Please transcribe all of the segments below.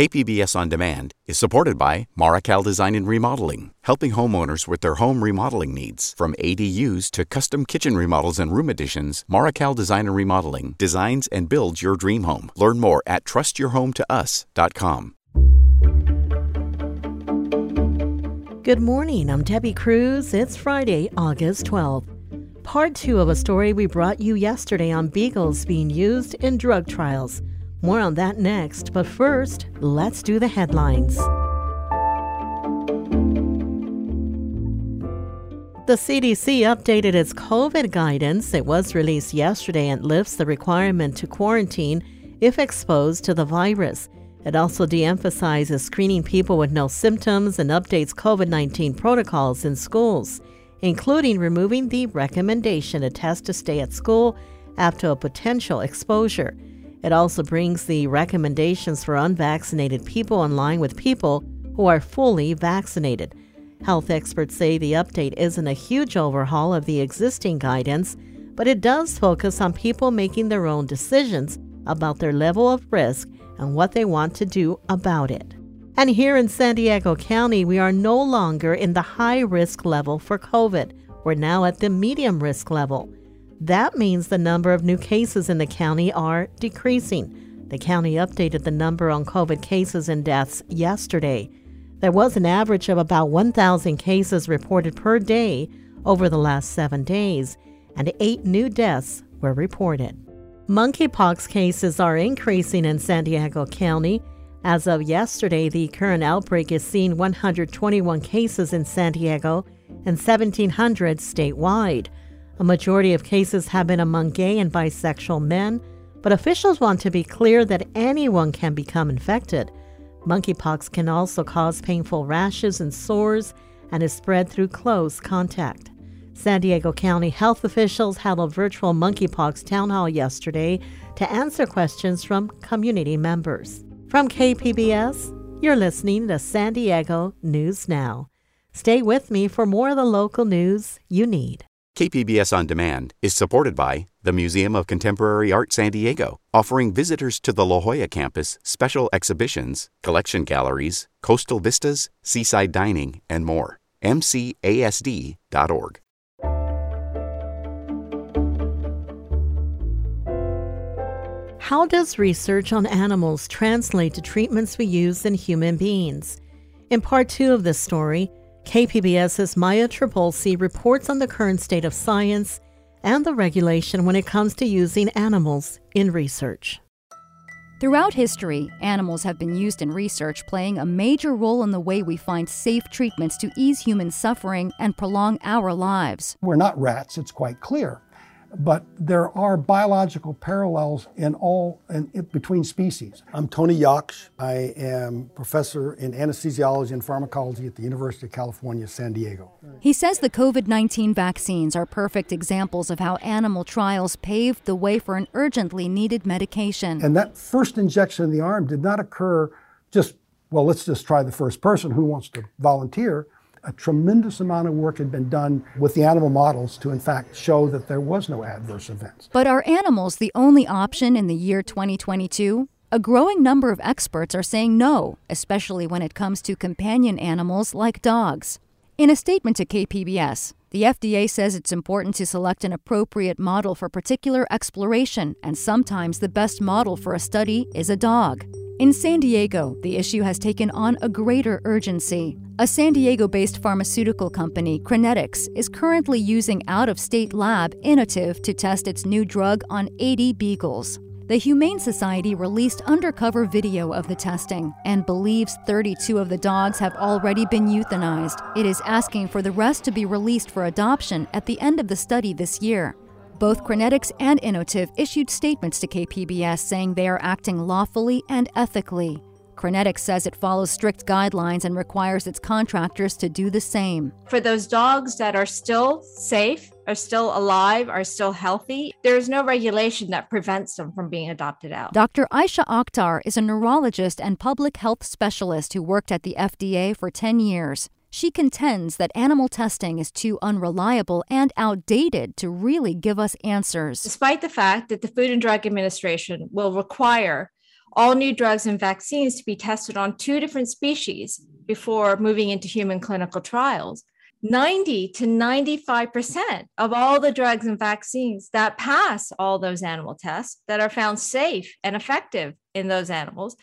KPBS On Demand is supported by Marrokal Design and Remodeling, helping homeowners with their home remodeling needs. From ADUs to custom kitchen remodels and room additions, Marrokal Design and Remodeling designs and builds your dream home. Learn more at trustyourhometous.com. Good morning. I'm Debbie Cruz. It's Friday, August 12th. Part two of a story we brought you yesterday on beagles being used in drug trials. More on that next, but first, let's do the headlines. The CDC updated its COVID guidance. It was released yesterday and lifts the requirement to quarantine if exposed to the virus. It also de emphasizes screening people with no symptoms and updates COVID 19 protocols in schools, including removing the recommendation to test to stay at school after a potential exposure. It also brings the recommendations for unvaccinated people in line with people who are fully vaccinated. Health experts say the update isn't a huge overhaul of the existing guidance, but it does focus on people making their own decisions about their level of risk and what they want to do about it. And here in San Diego County, we are no longer in the high risk level for COVID. We're now at the medium risk level. That means the number of new cases in the county are decreasing. The county updated the number on COVID cases and deaths yesterday. There was an average of about 1,000 cases reported per day over the last seven days, and eight new deaths were reported. Monkeypox cases are increasing in San Diego County. As of yesterday, the current outbreak is seeing 121 cases in San Diego and 1,700 statewide. A majority of cases have been among gay and bisexual men, but officials want to be clear that anyone can become infected. Monkeypox can also cause painful rashes and sores and is spread through close contact. San Diego County health officials held a virtual monkeypox town hall yesterday to answer questions from community members. From KPBS, you're listening to San Diego News Now. Stay with me for more of the local news you need. KPBS On Demand is supported by the Museum of Contemporary Art San Diego, offering visitors to the La Jolla campus special exhibitions, collection galleries, coastal vistas, seaside dining, and more. MCASD.org. How does research on animals translate to treatments we use in human beings? In part two of this story, KPBS's Maya Trabulsi reports on the current state of science and the regulation when it comes to using animals in research. Throughout history, animals have been used in research, playing a major role in the way we find safe treatments to ease human suffering and prolong our lives. We're not rats, it's quite clear but there are biological parallels in all in, in, between species. I'm Tony Yaksh. I am professor in anesthesiology and pharmacology at the University of California, San Diego. He says the COVID 19 vaccines are perfect examples of how animal trials paved the way for an urgently needed medication. And that first injection in the arm did not occur just, well, let's just try the first person who wants to volunteer a tremendous amount of work had been done with the animal models to, in fact, show that there was no adverse events. But are animals the only option in the year 2022? A growing number of experts are saying no, especially when it comes to companion animals like dogs. In a statement to KPBS, the FDA says it's important to select an appropriate model for particular exploration, and sometimes the best model for a study is a dog. In San Diego, the issue has taken on a greater urgency. A San Diego based pharmaceutical company, Crinetics, is currently using out of state lab Inotiv to test its new drug on 80 beagles. The Humane Society released undercover video of the testing and believes 32 of the dogs have already been euthanized. It is asking for the rest to be released for adoption at the end of the study this year. Both Crinetics and Inotiv issued statements to KPBS saying they are acting lawfully and ethically. Crinetics says it follows strict guidelines and requires its contractors to do the same. For those dogs that are still safe, are still alive, are still healthy, there is no regulation that prevents them from being adopted out. Dr. Aysha Akhtar is a neurologist and public health specialist who worked at the FDA for 10 years. She contends that animal testing is too unreliable and outdated to really give us answers. Despite the fact that the Food and Drug Administration will require all new drugs and vaccines to be tested on two different species before moving into human clinical trials. 90 to 95% of all the drugs and vaccines that pass all those animal tests that are found safe and effective in those animals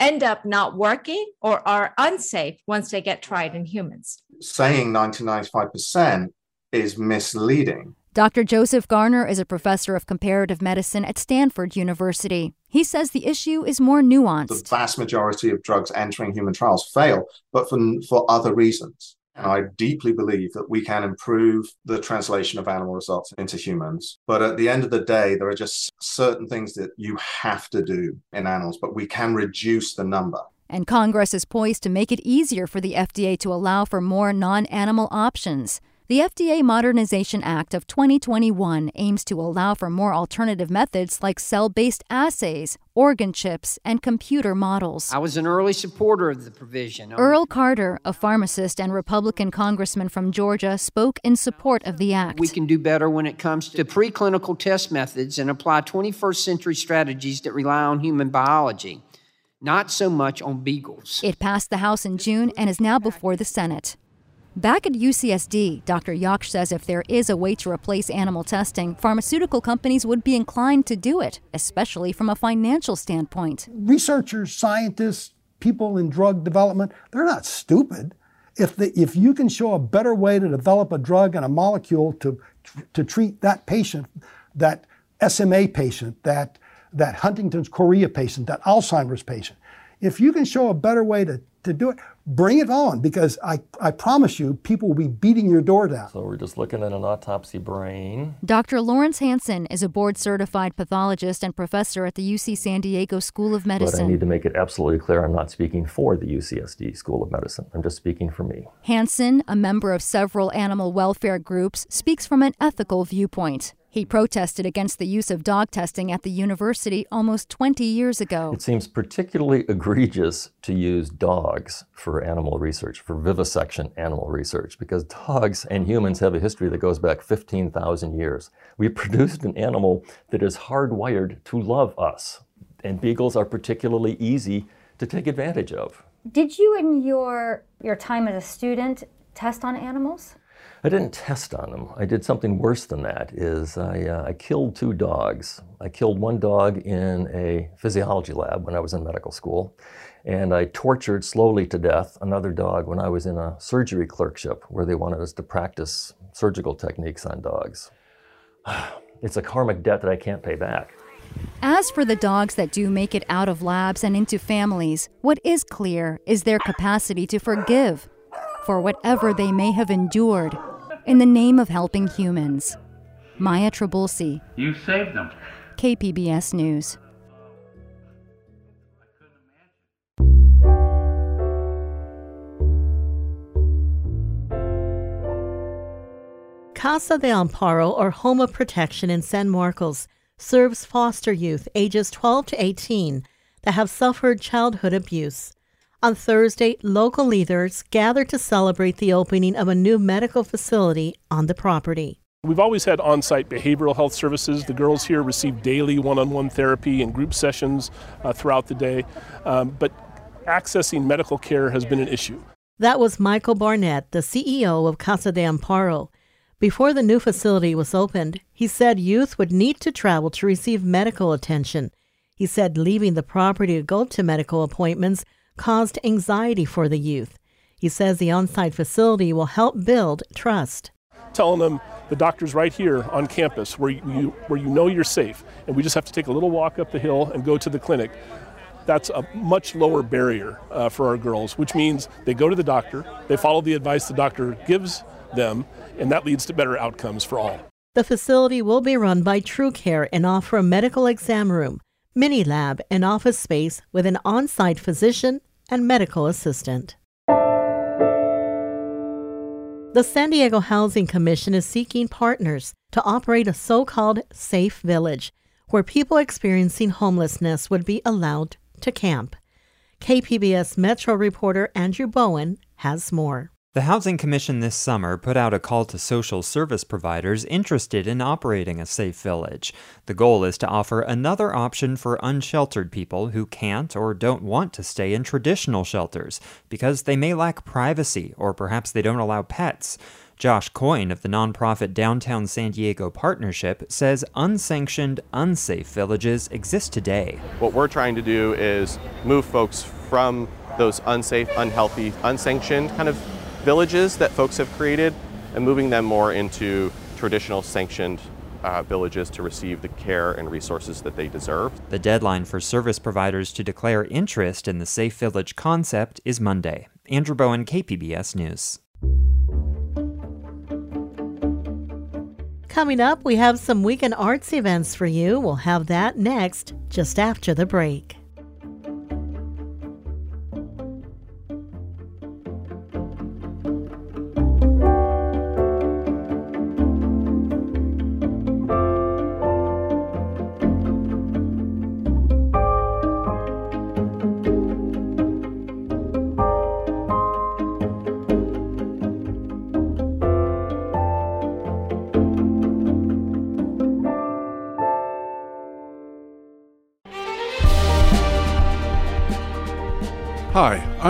end up not working or are unsafe once they get tried in humans. Saying 90 to 95% is misleading. Dr. Joseph Garner is a professor of comparative medicine at Stanford University. He says the issue is more nuanced. The vast majority of drugs entering human trials fail, but for, for other reasons. And I deeply believe that we can improve the translation of animal results into humans. But at the end of the day, there are just certain things that you have to do in animals, but we can reduce the number. And Congress is poised to make it easier for the FDA to allow for more non animal options. The FDA Modernization Act of 2021 aims to allow for more alternative methods like cell based assays, organ chips, and computer models. I was an early supporter of the provision. Earl Carter, a pharmacist and Republican congressman from Georgia, spoke in support of the act. We can do better when it comes to preclinical test methods and apply 21st century strategies that rely on human biology, not so much on beagles. It passed the House in June and is now before the Senate. Back at UCSD, Dr. Yaksh says if there is a way to replace animal testing, pharmaceutical companies would be inclined to do it, especially from a financial standpoint. Researchers, scientists, people in drug development, they're not stupid. If, the, if you can show a better way to develop a drug and a molecule to, to treat that patient, that SMA patient, that, that Huntington's chorea patient, that Alzheimer's patient, if you can show a better way to, to do it, bring it on because I, I promise you, people will be beating your door down. So we're just looking at an autopsy brain. Dr. Lawrence Hansen is a board certified pathologist and professor at the UC San Diego School of Medicine. But I need to make it absolutely clear I'm not speaking for the UCSD School of Medicine. I'm just speaking for me. Hansen, a member of several animal welfare groups, speaks from an ethical viewpoint. He protested against the use of dog testing at the university almost 20 years ago. It seems particularly egregious to use dogs for animal research, for vivisection animal research, because dogs and humans have a history that goes back 15,000 years. We produced an animal that is hardwired to love us, and beagles are particularly easy to take advantage of. Did you, in your, your time as a student, test on animals? I didn't test on them. I did something worse than that. Is I, uh, I killed two dogs. I killed one dog in a physiology lab when I was in medical school, and I tortured slowly to death another dog when I was in a surgery clerkship where they wanted us to practice surgical techniques on dogs. It's a karmic debt that I can't pay back. As for the dogs that do make it out of labs and into families, what is clear is their capacity to forgive for whatever they may have endured in the name of helping humans. Maya Trabulsi. You saved them. KPBS News. Casa de Amparo, or Home of Protection in San Marcos, serves foster youth ages 12 to 18 that have suffered childhood abuse. On Thursday, local leaders gathered to celebrate the opening of a new medical facility on the property. We've always had on site behavioral health services. The girls here receive daily one on one therapy and group sessions uh, throughout the day, um, but accessing medical care has been an issue. That was Michael Barnett, the CEO of Casa de Amparo. Before the new facility was opened, he said youth would need to travel to receive medical attention. He said leaving the property to go to medical appointments caused anxiety for the youth. He says the on site facility will help build trust. Telling them the doctor's right here on campus where you, where you know you're safe, and we just have to take a little walk up the hill and go to the clinic. That's a much lower barrier uh, for our girls, which means they go to the doctor, they follow the advice the doctor gives them, and that leads to better outcomes for all. The facility will be run by TrueCare and offer a medical exam room, mini lab, and office space with an on site physician and medical assistant. The San Diego Housing Commission is seeking partners to operate a so called safe village where people experiencing homelessness would be allowed to camp. KPBS Metro reporter Andrew Bowen has more. The Housing Commission this summer put out a call to social service providers interested in operating a safe village. The goal is to offer another option for unsheltered people who can't or don't want to stay in traditional shelters because they may lack privacy or perhaps they don't allow pets. Josh Coyne of the nonprofit Downtown San Diego Partnership says unsanctioned, unsafe villages exist today. What we're trying to do is move folks from those unsafe, unhealthy, unsanctioned kind of villages that folks have created and moving them more into traditional sanctioned uh, villages to receive the care and resources that they deserve. The deadline for service providers to declare interest in the Safe Village concept is Monday. Andrew Bowen, KPBS News. Coming up, we have some weekend arts events for you. We'll have that next, just after the break.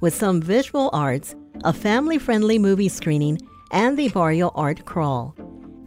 with some visual arts, a family friendly movie screening, and the Barrio Art Crawl.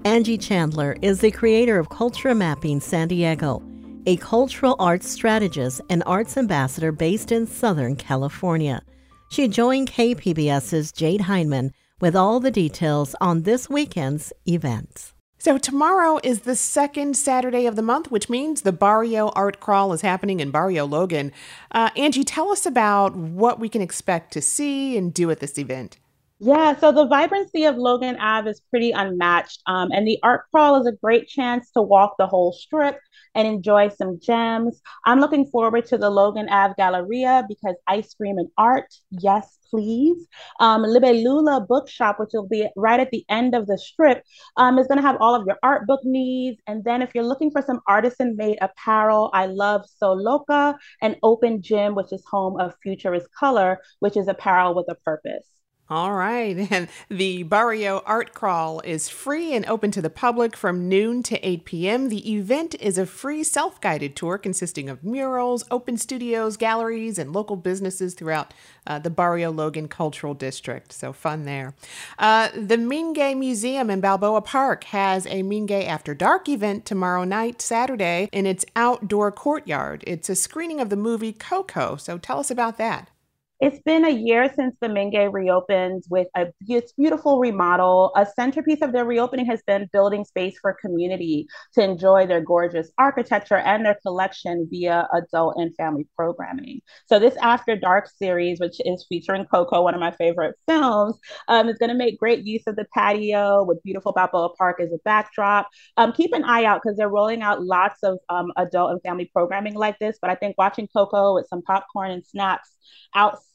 Angie Chandler is the creator of Culture Mapping San Diego, a cultural arts strategist and arts ambassador based in Southern California. She joined KPBS's Jade Hindman with all the details on this weekend's events. So, tomorrow is the second Saturday of the month, which means the Barrio Art Crawl is happening in Barrio Logan. Uh, Angie, tell us about what we can expect to see and do at this event. Yeah, so the vibrancy of Logan Ave is pretty unmatched. Um, and the art crawl is a great chance to walk the whole strip and enjoy some gems. I'm looking forward to the Logan Ave Galleria because ice cream and art, yes, please. Um, Libelula Bookshop, which will be right at the end of the strip, um, is going to have all of your art book needs. And then if you're looking for some artisan made apparel, I love So Loca and Open Gym, which is home of Futurist Color, which is apparel with a purpose. All right. And the Barrio Art Crawl is free and open to the public from noon to 8 p.m. The event is a free self guided tour consisting of murals, open studios, galleries, and local businesses throughout uh, the Barrio Logan Cultural District. So fun there. Uh, the Mingei Museum in Balboa Park has a Mingei After Dark event tomorrow night, Saturday, in its outdoor courtyard. It's a screening of the movie Coco. So tell us about that. It's been a year since the Mingei reopened with a beautiful remodel. A centerpiece of their reopening has been building space for community to enjoy their gorgeous architecture and their collection via adult and family programming. So this After Dark series, which is featuring Coco, one of my favorite films, um, is going to make great use of the patio with beautiful Balboa Park as a backdrop. Um, keep an eye out because they're rolling out lots of um, adult and family programming like this. But I think watching Coco with some popcorn and snacks outside,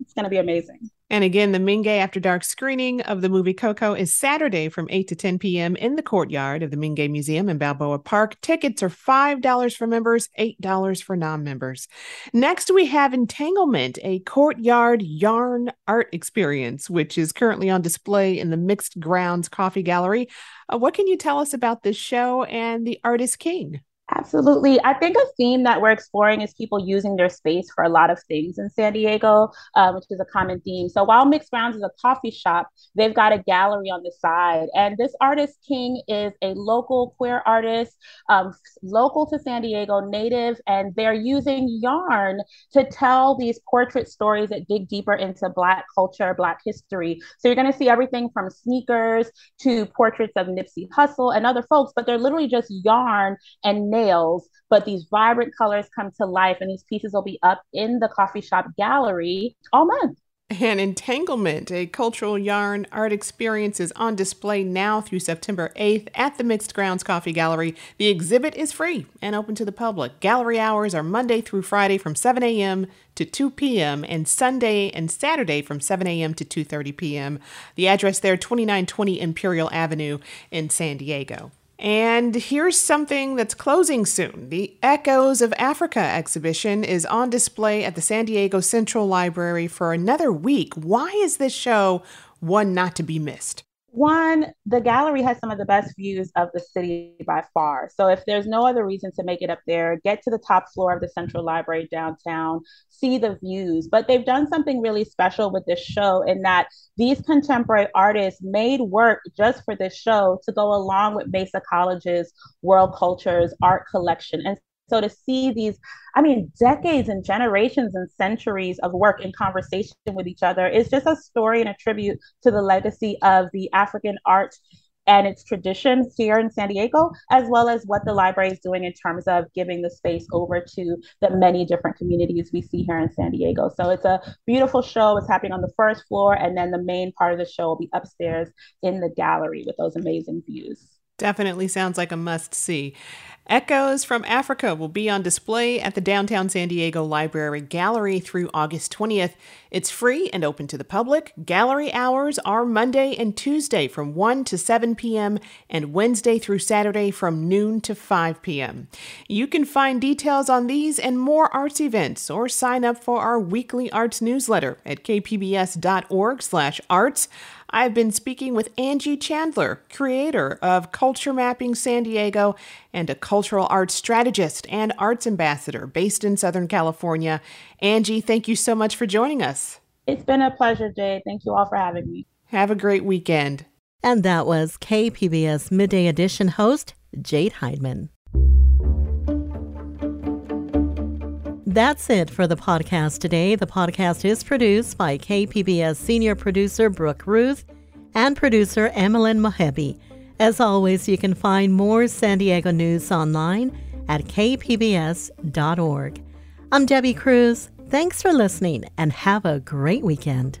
it's going to be amazing. And again, the Mingei After Dark screening of the movie Coco is Saturday from 8 to 10 p.m. in the courtyard of the Mingei Museum in Balboa Park. Tickets are $5 for members, $8 for non members. Next, we have Entanglement, a courtyard yarn art experience, which is currently on display in the Mixed Grounds Coffee Gallery. Uh, what can you tell us about this show and the artist king? Absolutely. I think a theme that we're exploring is people using their space for a lot of things in San Diego, uh, which is a common theme. So while Mixed Grounds is a coffee shop, they've got a gallery on the side. And this artist, King, is a local queer artist, um, local to San Diego, native, and they're using yarn to tell these portrait stories that dig deeper into Black culture, Black history. So you're going to see everything from sneakers to portraits of Nipsey Hussle and other folks, but they're literally just yarn and but these vibrant colors come to life, and these pieces will be up in the coffee shop gallery all month. And Entanglement, a cultural yarn art experience, is on display now through September 8th at the Mixed Grounds Coffee Gallery. The exhibit is free and open to the public. Gallery hours are Monday through Friday from 7 a.m. to 2 p.m. and Sunday and Saturday from 7 a.m. to 2:30 p.m. The address there 2920 Imperial Avenue in San Diego. And here's something that's closing soon. The Echoes of Africa exhibition is on display at the San Diego Central Library for another week. Why is this show one not to be missed? One, the gallery has some of the best views of the city by far. So if there's no other reason to make it up there, get to the top floor of the Central Library downtown, see the views. But they've done something really special with this show in that these contemporary artists made work just for this show to go along with Mesa College's World Cultures art collection. And so to see these, I mean, decades and generations and centuries of work in conversation with each other is just a story and a tribute to the legacy of the African art and its tradition here in San Diego, as well as what the library is doing in terms of giving the space over to the many different communities we see here in San Diego. So it's a beautiful show. It's happening on the first floor, and then the main part of the show will be upstairs in the gallery with those amazing views. Definitely sounds like a must see. Echoes from Africa will be on display at the downtown San Diego Library Gallery through August 20th. It's free and open to the public. Gallery hours are Monday and Tuesday from 1 to 7 p.m. and Wednesday through Saturday from noon to 5 p.m. You can find details on these and more arts events or sign up for our weekly arts newsletter at kpbs.org/arts. I've been speaking with Angie Chandler, creator of Culture Mapping San Diego and a cultural arts strategist and arts ambassador based in Southern California. Angie, thank you so much for joining us. It's been a pleasure, Jay. Thank you all for having me. Have a great weekend. And that was KPBS Midday Edition host Jade Hindman. That's it for the podcast today. The podcast is produced by KPBS senior producer Brooke Ruth and producer Emmeline Mohebi. As always, you can find more San Diego news online at kpbs.org. I'm Debbie Cruz. Thanks for listening and have a great weekend.